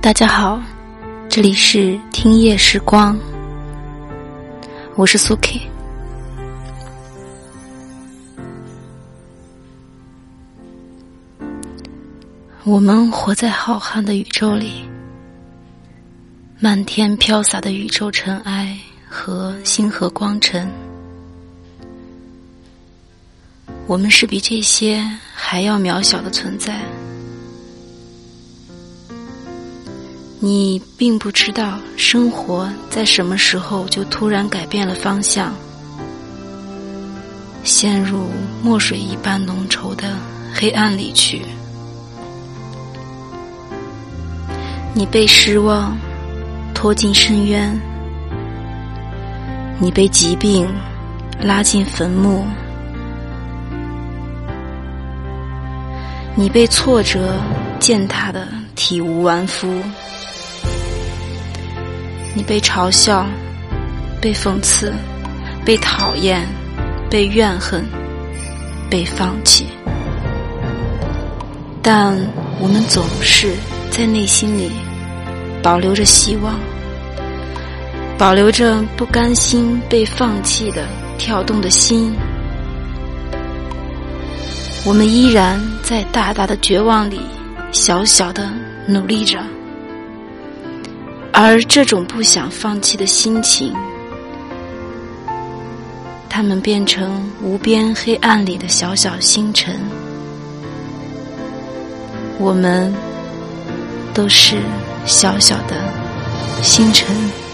大家好，这里是听夜时光，我是苏 K。我们活在浩瀚的宇宙里，漫天飘洒的宇宙尘埃和星河光尘，我们是比这些还要渺小的存在。你并不知道，生活在什么时候就突然改变了方向，陷入墨水一般浓稠的黑暗里去。你被失望拖进深渊，你被疾病拉进坟墓，你被挫折践踏的体无完肤。你被嘲笑，被讽刺，被讨厌，被怨恨，被放弃，但我们总是在内心里保留着希望，保留着不甘心被放弃的跳动的心。我们依然在大大的绝望里，小小的努力着。而这种不想放弃的心情，他们变成无边黑暗里的小小星辰。我们都是小小的星辰。